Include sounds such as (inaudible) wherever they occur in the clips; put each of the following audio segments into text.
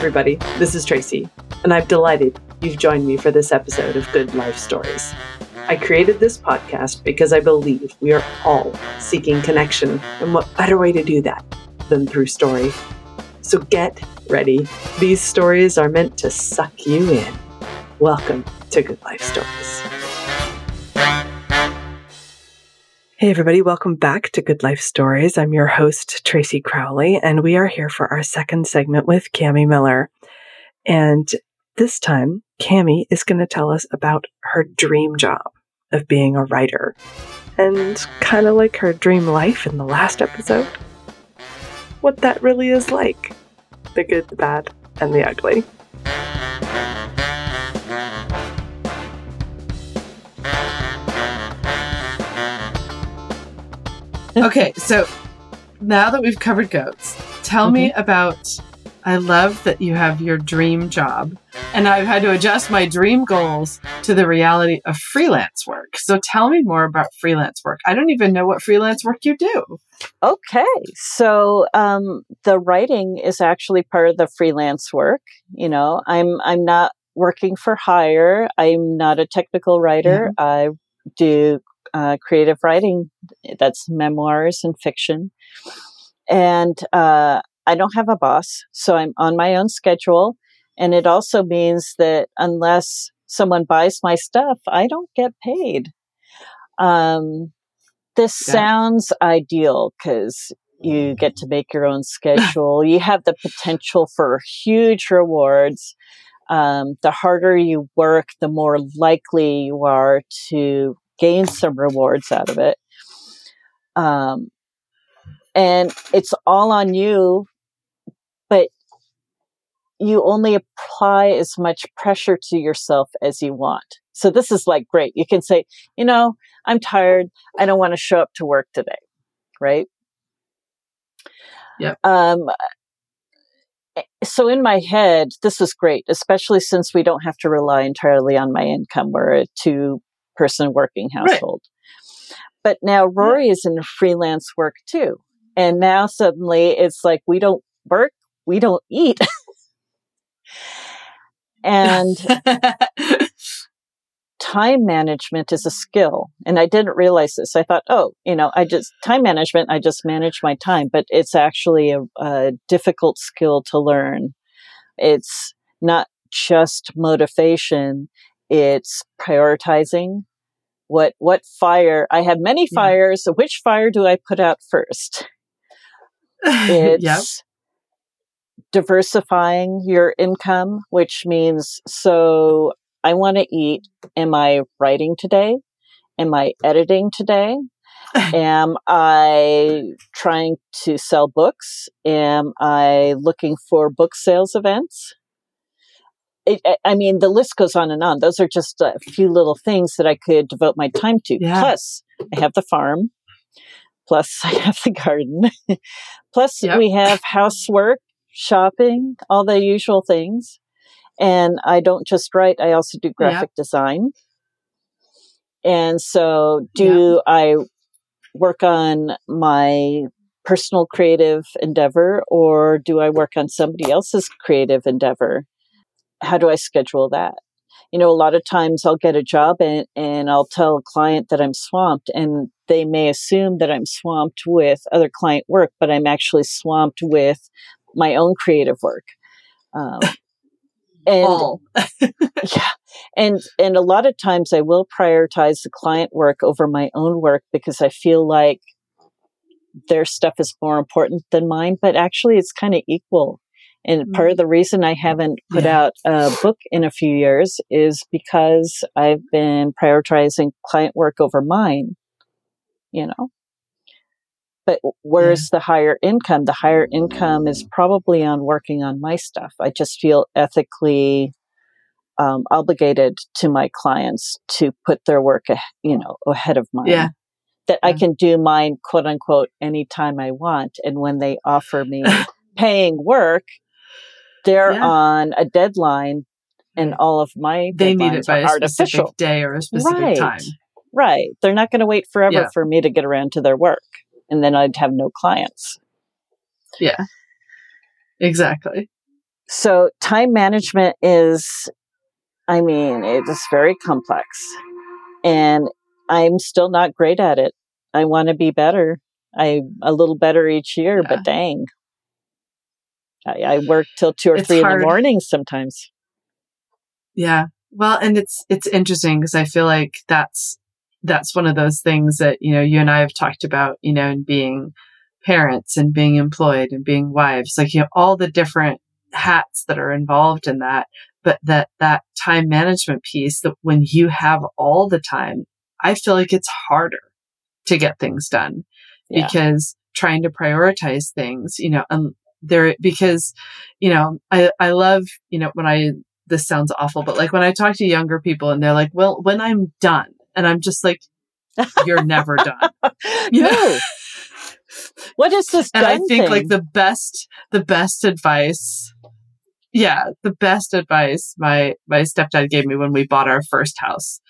everybody. This is Tracy, and I'm delighted you've joined me for this episode of Good Life Stories. I created this podcast because I believe we are all seeking connection, and what better way to do that than through story? So get ready. These stories are meant to suck you in. Welcome to Good Life Stories. Hey, everybody, welcome back to Good Life Stories. I'm your host, Tracy Crowley, and we are here for our second segment with Kami Miller. And this time, Kami is going to tell us about her dream job of being a writer and kind of like her dream life in the last episode. What that really is like the good, the bad, and the ugly. (laughs) okay, so now that we've covered goats, tell mm-hmm. me about. I love that you have your dream job, and I've had to adjust my dream goals to the reality of freelance work. So tell me more about freelance work. I don't even know what freelance work you do. Okay, so um, the writing is actually part of the freelance work. You know, I'm I'm not working for hire. I'm not a technical writer. Mm-hmm. I do uh, creative writing. That's memoirs and fiction. And uh, I don't have a boss, so I'm on my own schedule. And it also means that unless someone buys my stuff, I don't get paid. Um, this yeah. sounds ideal because you get to make your own (laughs) schedule. you have the potential for huge rewards. Um, the harder you work, the more likely you are to gain some rewards out of it. Um, and it's all on you, but you only apply as much pressure to yourself as you want. So this is like great. You can say, you know, I'm tired. I don't want to show up to work today. Right. Yeah. Um, eh, so in my head, this was great, especially since we don't have to rely entirely on my income. We're a two person working household. Right. But now Rory yeah. is in freelance work too. And now suddenly it's like we don't work, we don't eat. and (laughs) time management is a skill. And I didn't realize this. I thought, oh, you know, I just, time management, I just manage my time, but it's actually a, a difficult skill to learn. It's not just motivation, it's prioritizing what what fire i have many fires yeah. which fire do i put out first? (laughs) It's yep. diversifying your income which means so i want to eat am i writing today? Am i editing today? (laughs) Am i trying to sell books? Am i looking for book sales events it, I mean, the list goes on and on. Those are just a few little things that I could devote my time to. Yeah. Plus, I have the farm. Plus, (laughs) I have the garden. (laughs) Plus, yep. we have housework, shopping, all the usual things. And I don't just write, I also do graphic yep. design. And so, do yep. I work on my personal creative endeavor or do I work on somebody else's creative endeavor? How do I schedule that? You know, a lot of times I'll get a job and, and I'll tell a client that I'm swamped and they may assume that I'm swamped with other client work, but I'm actually swamped with my own creative work. Um, (laughs) and (laughs) yeah, and (laughs) and a lot of times I will prioritize the client work over my own work because I feel like their stuff is more important than mine. But actually, it's kind of equal. And mm-hmm. part of the reason I haven't put yeah. out a book in a few years is because I've been prioritizing client work over mine, you know. But where's yeah. the higher income? The higher income is probably on working on my stuff. I just feel ethically um, obligated to my clients to put their work, you know, ahead of mine. Yeah. That. I can do mine, quote unquote, anytime I want. And when they offer me (laughs) paying work, they're yeah. on a deadline and mm. all of my they need it by a artificial. specific day or a specific right. time right they're not going to wait forever yeah. for me to get around to their work and then i'd have no clients yeah exactly So time management is, I mean, it's very complex and I'm still not great at it. I want to be better. I'm a little better each year, yeah. but dang. I, I, work till two or it's three hard. in the morning sometimes. Yeah. Well, and it's, it's interesting because I feel like that's, that's one of those things that, you know, you and I have talked about, you know, in being parents and being employed and being wives, like, you know, all the different hats that are involved in that. But that, that time management piece that when you have all the time, I feel like it's harder to get things done yeah. because trying to prioritize things, you know, um, there, because, you know, I, I love, you know, when I, this sounds awful, but like when I talk to younger people and they're like, well, when I'm done and I'm just like, you're never (laughs) done. (laughs) You no. Know? What is this? And I think thing? like the best, the best advice. Yeah, the best advice my my stepdad gave me when we bought our first house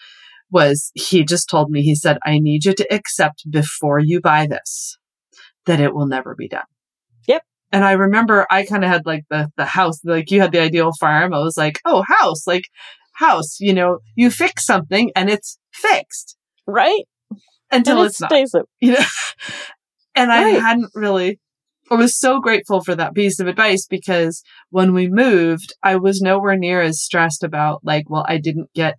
was he just told me he said I need you to accept before you buy this that it will never be done. And I remember I kind of had like the the house like you had the ideal farm. I was like, "Oh, house, like house, you know, you fix something and it's fixed." Right? Until it's not. It. (laughs) You know? And right. I hadn't really, I was so grateful for that piece of advice because when we moved, I was nowhere near as stressed about like, well, I didn't get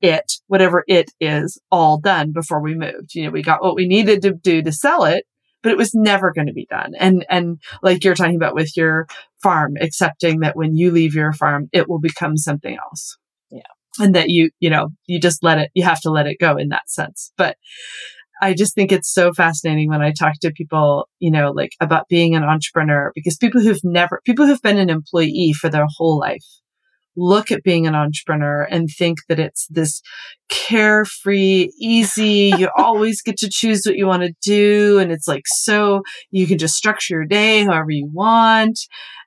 it, whatever it is, all done before we moved. You know, we got what we needed to do to sell it, but it was never going to be done. And, and like you're talking about with your farm, accepting that when you leave your farm, it will become something else. Yeah. And that you, you know, you just let it, you have to let it go in that sense. But I just think it's so fascinating when I talk to people, you know, like about being an entrepreneur because people who've never, people who've been an employee for their whole life look at being an entrepreneur and think that it's this carefree, easy, you (laughs) always get to choose what you want to do. And it's like, so you can just structure your day however you want.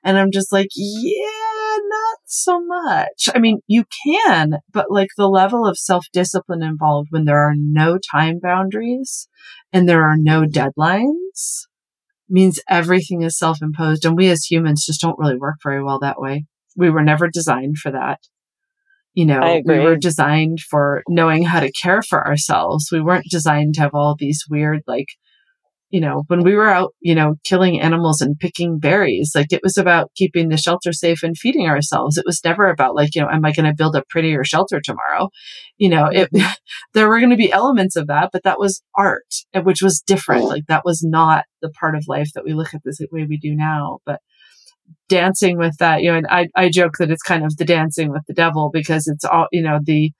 And I'm just like, yeah, not so much. I mean, you can, but like the level of self discipline involved when there are no time boundaries and there are no deadlines means everything is self imposed. And we as humans just don't really work very well that way. We were never designed for that. You know, we were designed for knowing how to care for ourselves. We weren't designed to have all these weird, like, you know, when we were out, you know, killing animals and picking berries, like it was about keeping the shelter safe and feeding ourselves. It was never about like, you know, am I going to build a prettier shelter tomorrow? You know, it, mm-hmm. (laughs) there were going to be elements of that, but that was art, which was different. Like that was not the part of life that we look at this way we do now. But dancing with that, you know, and I, I joke that it's kind of the dancing with the devil because it's all, you know, the,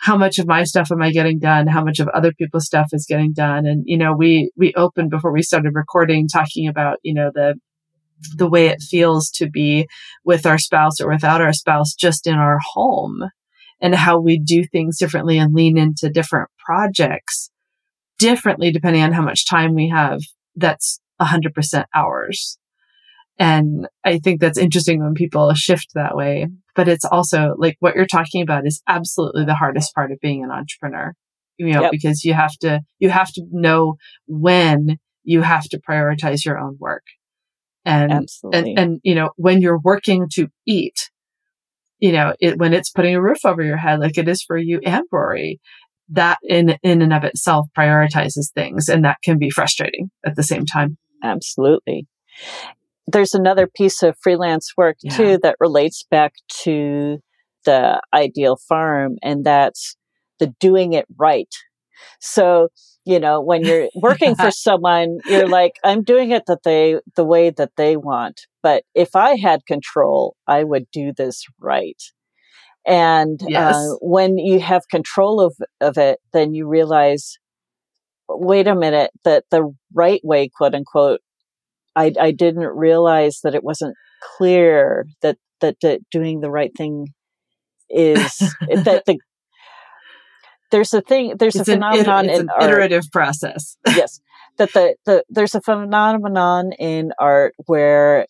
how much of my stuff am I getting done? How much of other people's stuff is getting done? And, you know, we, we opened before we started recording talking about, you know, the, the way it feels to be with our spouse or without our spouse just in our home and how we do things differently and lean into different projects differently depending on how much time we have. That's 100% ours. And I think that's interesting when people shift that way. But it's also like what you're talking about is absolutely the hardest part of being an entrepreneur. You know, yep. because you have to, you have to know when you have to prioritize your own work. And, absolutely. and, and, you know, when you're working to eat, you know, it, when it's putting a roof over your head, like it is for you and Rory, that in, in and of itself prioritizes things. And that can be frustrating at the same time. Absolutely there's another piece of freelance work yeah. too that relates back to the ideal farm, and that's the doing it right. So, you know, when you're (laughs) working for someone, you're like, I'm doing it that they, the way that they want. But if I had control, I would do this right. And uh, yes. uh, when you have control of, of it, then you realize, wait a minute, that the right way, quote unquote, I, I didn't realize that it wasn't clear that, that, that doing the right thing is that the (laughs) there's a thing there's it's a phenomenon an, it's in an iterative process (laughs) yes that the, the there's a phenomenon in art where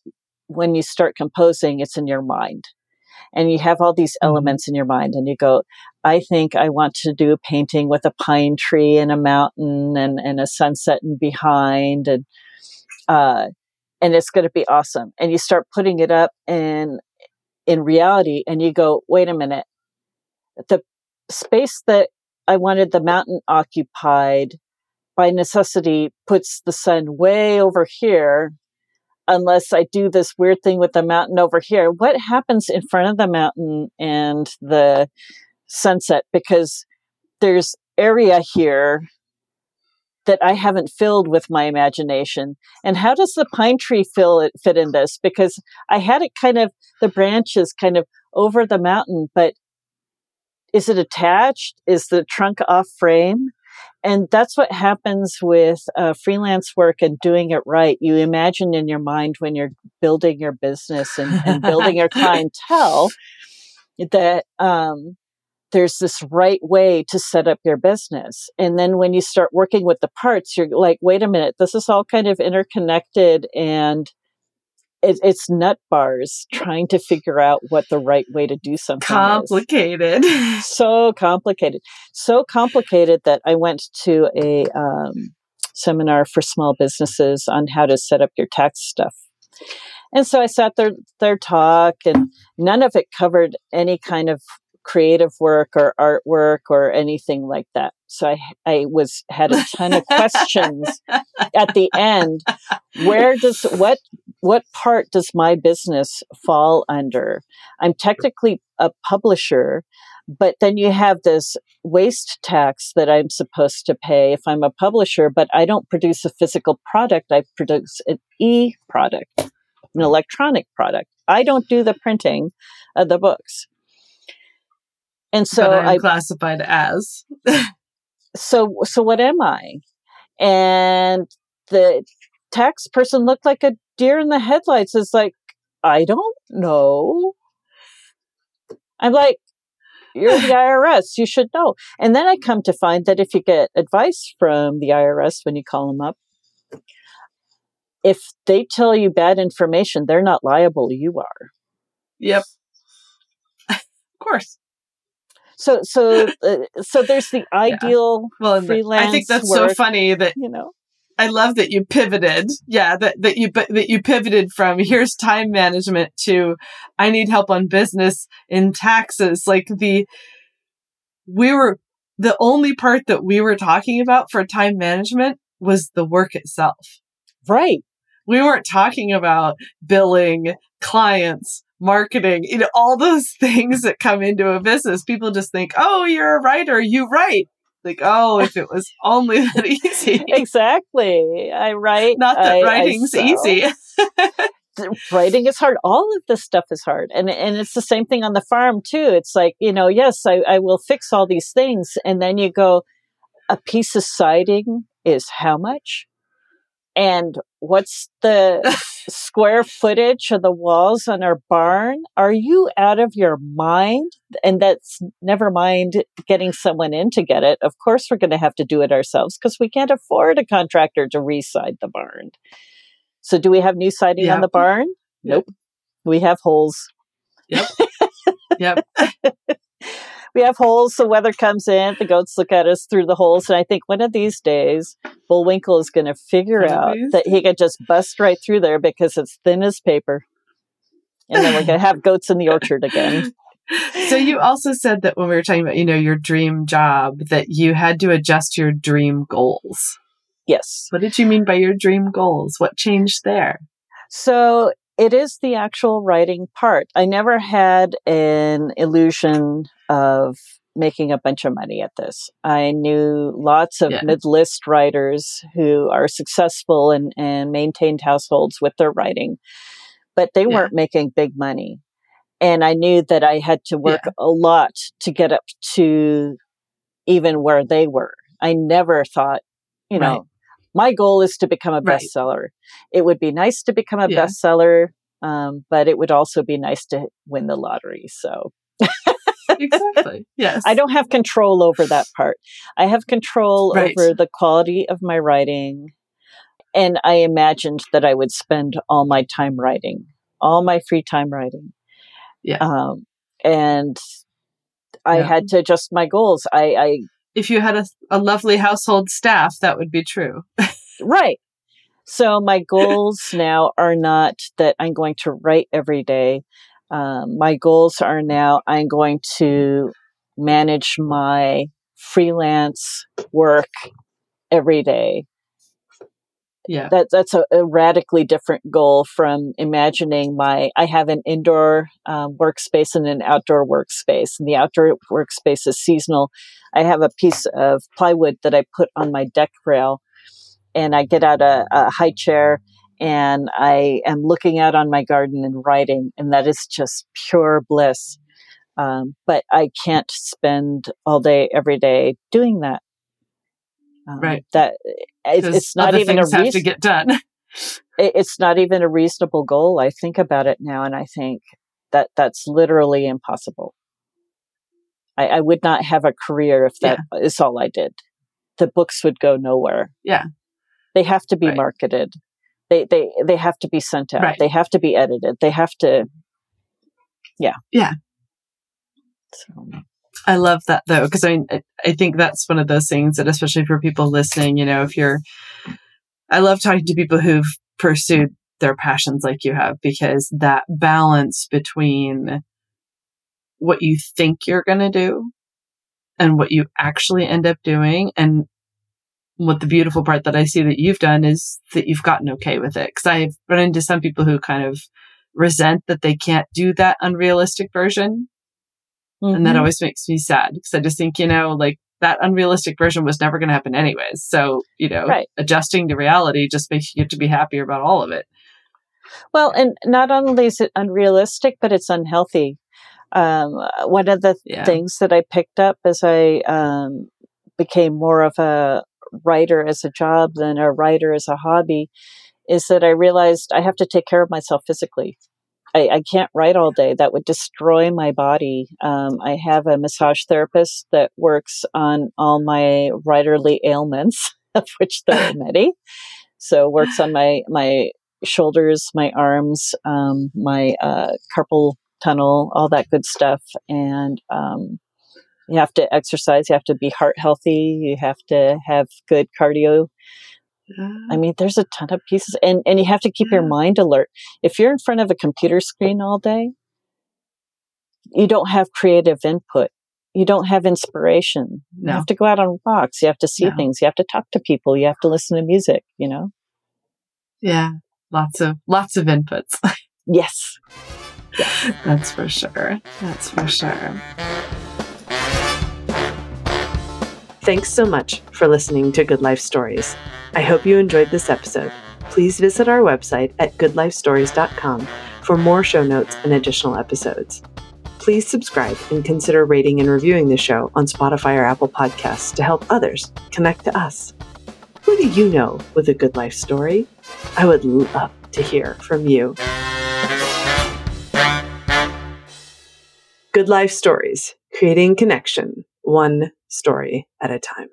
when you start composing it's in your mind and you have all these mm-hmm. elements in your mind and you go i think i want to do a painting with a pine tree and a mountain and, and a sunset in behind and uh, and it's going to be awesome. And you start putting it up and in reality, and you go, wait a minute, the space that I wanted the mountain occupied by necessity puts the sun way over here unless I do this weird thing with the mountain over here. What happens in front of the mountain and the sunset? Because there's area here that I haven't filled with my imagination. And how does the pine tree fill it fit in this? Because I had it kind of the branches kind of over the mountain, but is it attached? Is the trunk off frame? And that's what happens with uh, freelance work and doing it right. You imagine in your mind when you're building your business and, and building your (laughs) clientele that um, there's this right way to set up your business. And then when you start working with the parts, you're like, wait a minute, this is all kind of interconnected and it, it's nut bars trying to figure out what the right way to do something complicated is. (laughs) so complicated so complicated that i went to a um, seminar for small businesses on how to set up your tax stuff and so i sat there their talk and none of it covered any kind of creative work or artwork or anything like that. So I, I was had a ton of questions at the end. Where does what what part does my business fall under? I'm technically a publisher, but then you have this waste tax that I'm supposed to pay if I'm a publisher, but I don't produce a physical product. I produce an e product, an electronic product. I don't do the printing of the books. And so I classified as. (laughs) so so what am I? And the tax person looked like a deer in the headlights. Is like, I don't know. I'm like, you're the (laughs) IRS. You should know. And then I come to find that if you get advice from the IRS when you call them up, if they tell you bad information, they're not liable. You are. Yep. (laughs) of course. So so (laughs) uh, so there's the ideal yeah. well, freelance. I think that's work, so funny that you know. I love that you pivoted. Yeah, that that you that you pivoted from (laughs) here's time management to I need help on business in taxes. Like the we were the only part that we were talking about for time management was the work itself. Right. We weren't talking about billing, clients, marketing, you know, all those (laughs) things that come into a business. People just think, oh, you're a writer, you write. Like, oh, if it was (laughs) only that easy. exactly. I write. Not that I, writing's I easy. (laughs) writing is hard. All of this stuff is hard. And and it's the same thing on the farm too. It's like, you know, yes, I, I will fix all these things. And then you go, a piece of siding is how much? And what's the (laughs) square footage of the walls on our barn? Are you out of your mind? And that's never mind getting someone in to get it. Of course, we're going to have to do it ourselves because we can't afford a contractor to reside the barn. So, do we have new siding yep. on the barn? Nope. We have holes. Yep. (laughs) yep. We have holes. The weather comes in. The goats look at us through the holes. And I think one of these days, Bullwinkle is going to figure out that he can just bust right through there because it's thin as paper. And then we're going to have goats in the orchard again. (laughs) so you also said that when we were talking about, you know, your dream job, that you had to adjust your dream goals. Yes. What did you mean by your dream goals? What changed there? So it is the actual writing part. I never had an illusion of making a bunch of money at this. I knew lots of yeah. mid list writers who are successful and, and maintained households with their writing, but they yeah. weren't making big money. And I knew that I had to work yeah. a lot to get up to even where they were. I never thought, you know, right my goal is to become a bestseller. It would be nice to become a yeah. bestseller, um, but it would also be nice to win the lottery. So. exactly. (laughs) Yes. I don't have control over that part. I have control right. over the quality of my writing. And I imagined that I would spend all my time writing, all my free time writing. Yeah. Um, and I yeah. had to adjust my goals. I, I if you had a, a lovely household staff, that would be true. (laughs) right. So my goals (laughs) now are not that I'm going to write every day. Um, my goals are now I'm going to manage my freelance work every day. Yeah. That, that's a, a radically different goal from imagining my, I have an indoor um, workspace and an outdoor workspace. And the outdoor workspace is seasonal. I have a piece of plywood that I put on my deck rail and I get out a, a high chair and I am looking out on my garden and writing, and that is just pure bliss. Um, but I can't spend all day every day doing that. Um, right. That it, it's not even a reason to get done. (laughs) it, it's not even a reasonable goal. I think about it now, and I think that that's literally impossible. I, I would not have a career if that yeah. is all I did. The books would go nowhere. Yeah. They have to be right. marketed. They they they have to be sent out. Right. They have to be edited. They have to. Yeah. Yeah. So. I love that though, because I mean, I think that's one of those things that, especially for people listening, you know, if you're, I love talking to people who've pursued their passions like you have, because that balance between what you think you're going to do and what you actually end up doing and what the beautiful part that I see that you've done is that you've gotten okay with it. Cause I've run into some people who kind of resent that they can't do that unrealistic version. Mm-hmm. And that mm-hmm. always makes me sad because I just think, you know, like that unrealistic version was never going to happen anyways. So, you know, right. adjusting to reality just makes you to be happier about all of it. Well, and not only is it unrealistic, but it's unhealthy. Um, one of the yeah. things that I picked up as I um, became more of a writer as a job than a writer as a hobby is that I realized I have to take care of myself physically. I, I can't write all day. That would destroy my body. Um, I have a massage therapist that works on all my writerly ailments, (laughs) of which there are many. So works on my my shoulders, my arms, um, my uh, carpal tunnel, all that good stuff, and um, you have to exercise. You have to be heart healthy. You have to have good cardio. I mean, there's a ton of pieces, and and you have to keep your mind alert. If you're in front of a computer screen all day, you don't have creative input. You don't have inspiration. No. You have to go out on walks. You have to see no. things. You have to talk to people. You have to listen to music. You know. Yeah, lots of lots of inputs. yes. (laughs) yes. That's for sure. That's for sure. Thanks so much for listening to Good Life Stories. I hope you enjoyed this episode. Please visit our website at goodlifestories.com for more show notes and additional episodes. Please subscribe and consider rating and reviewing the show on Spotify or Apple Podcasts to help others connect to us. Who do you know with a good life story? I would love to hear from you. Good Life Stories, creating connection one story at a time.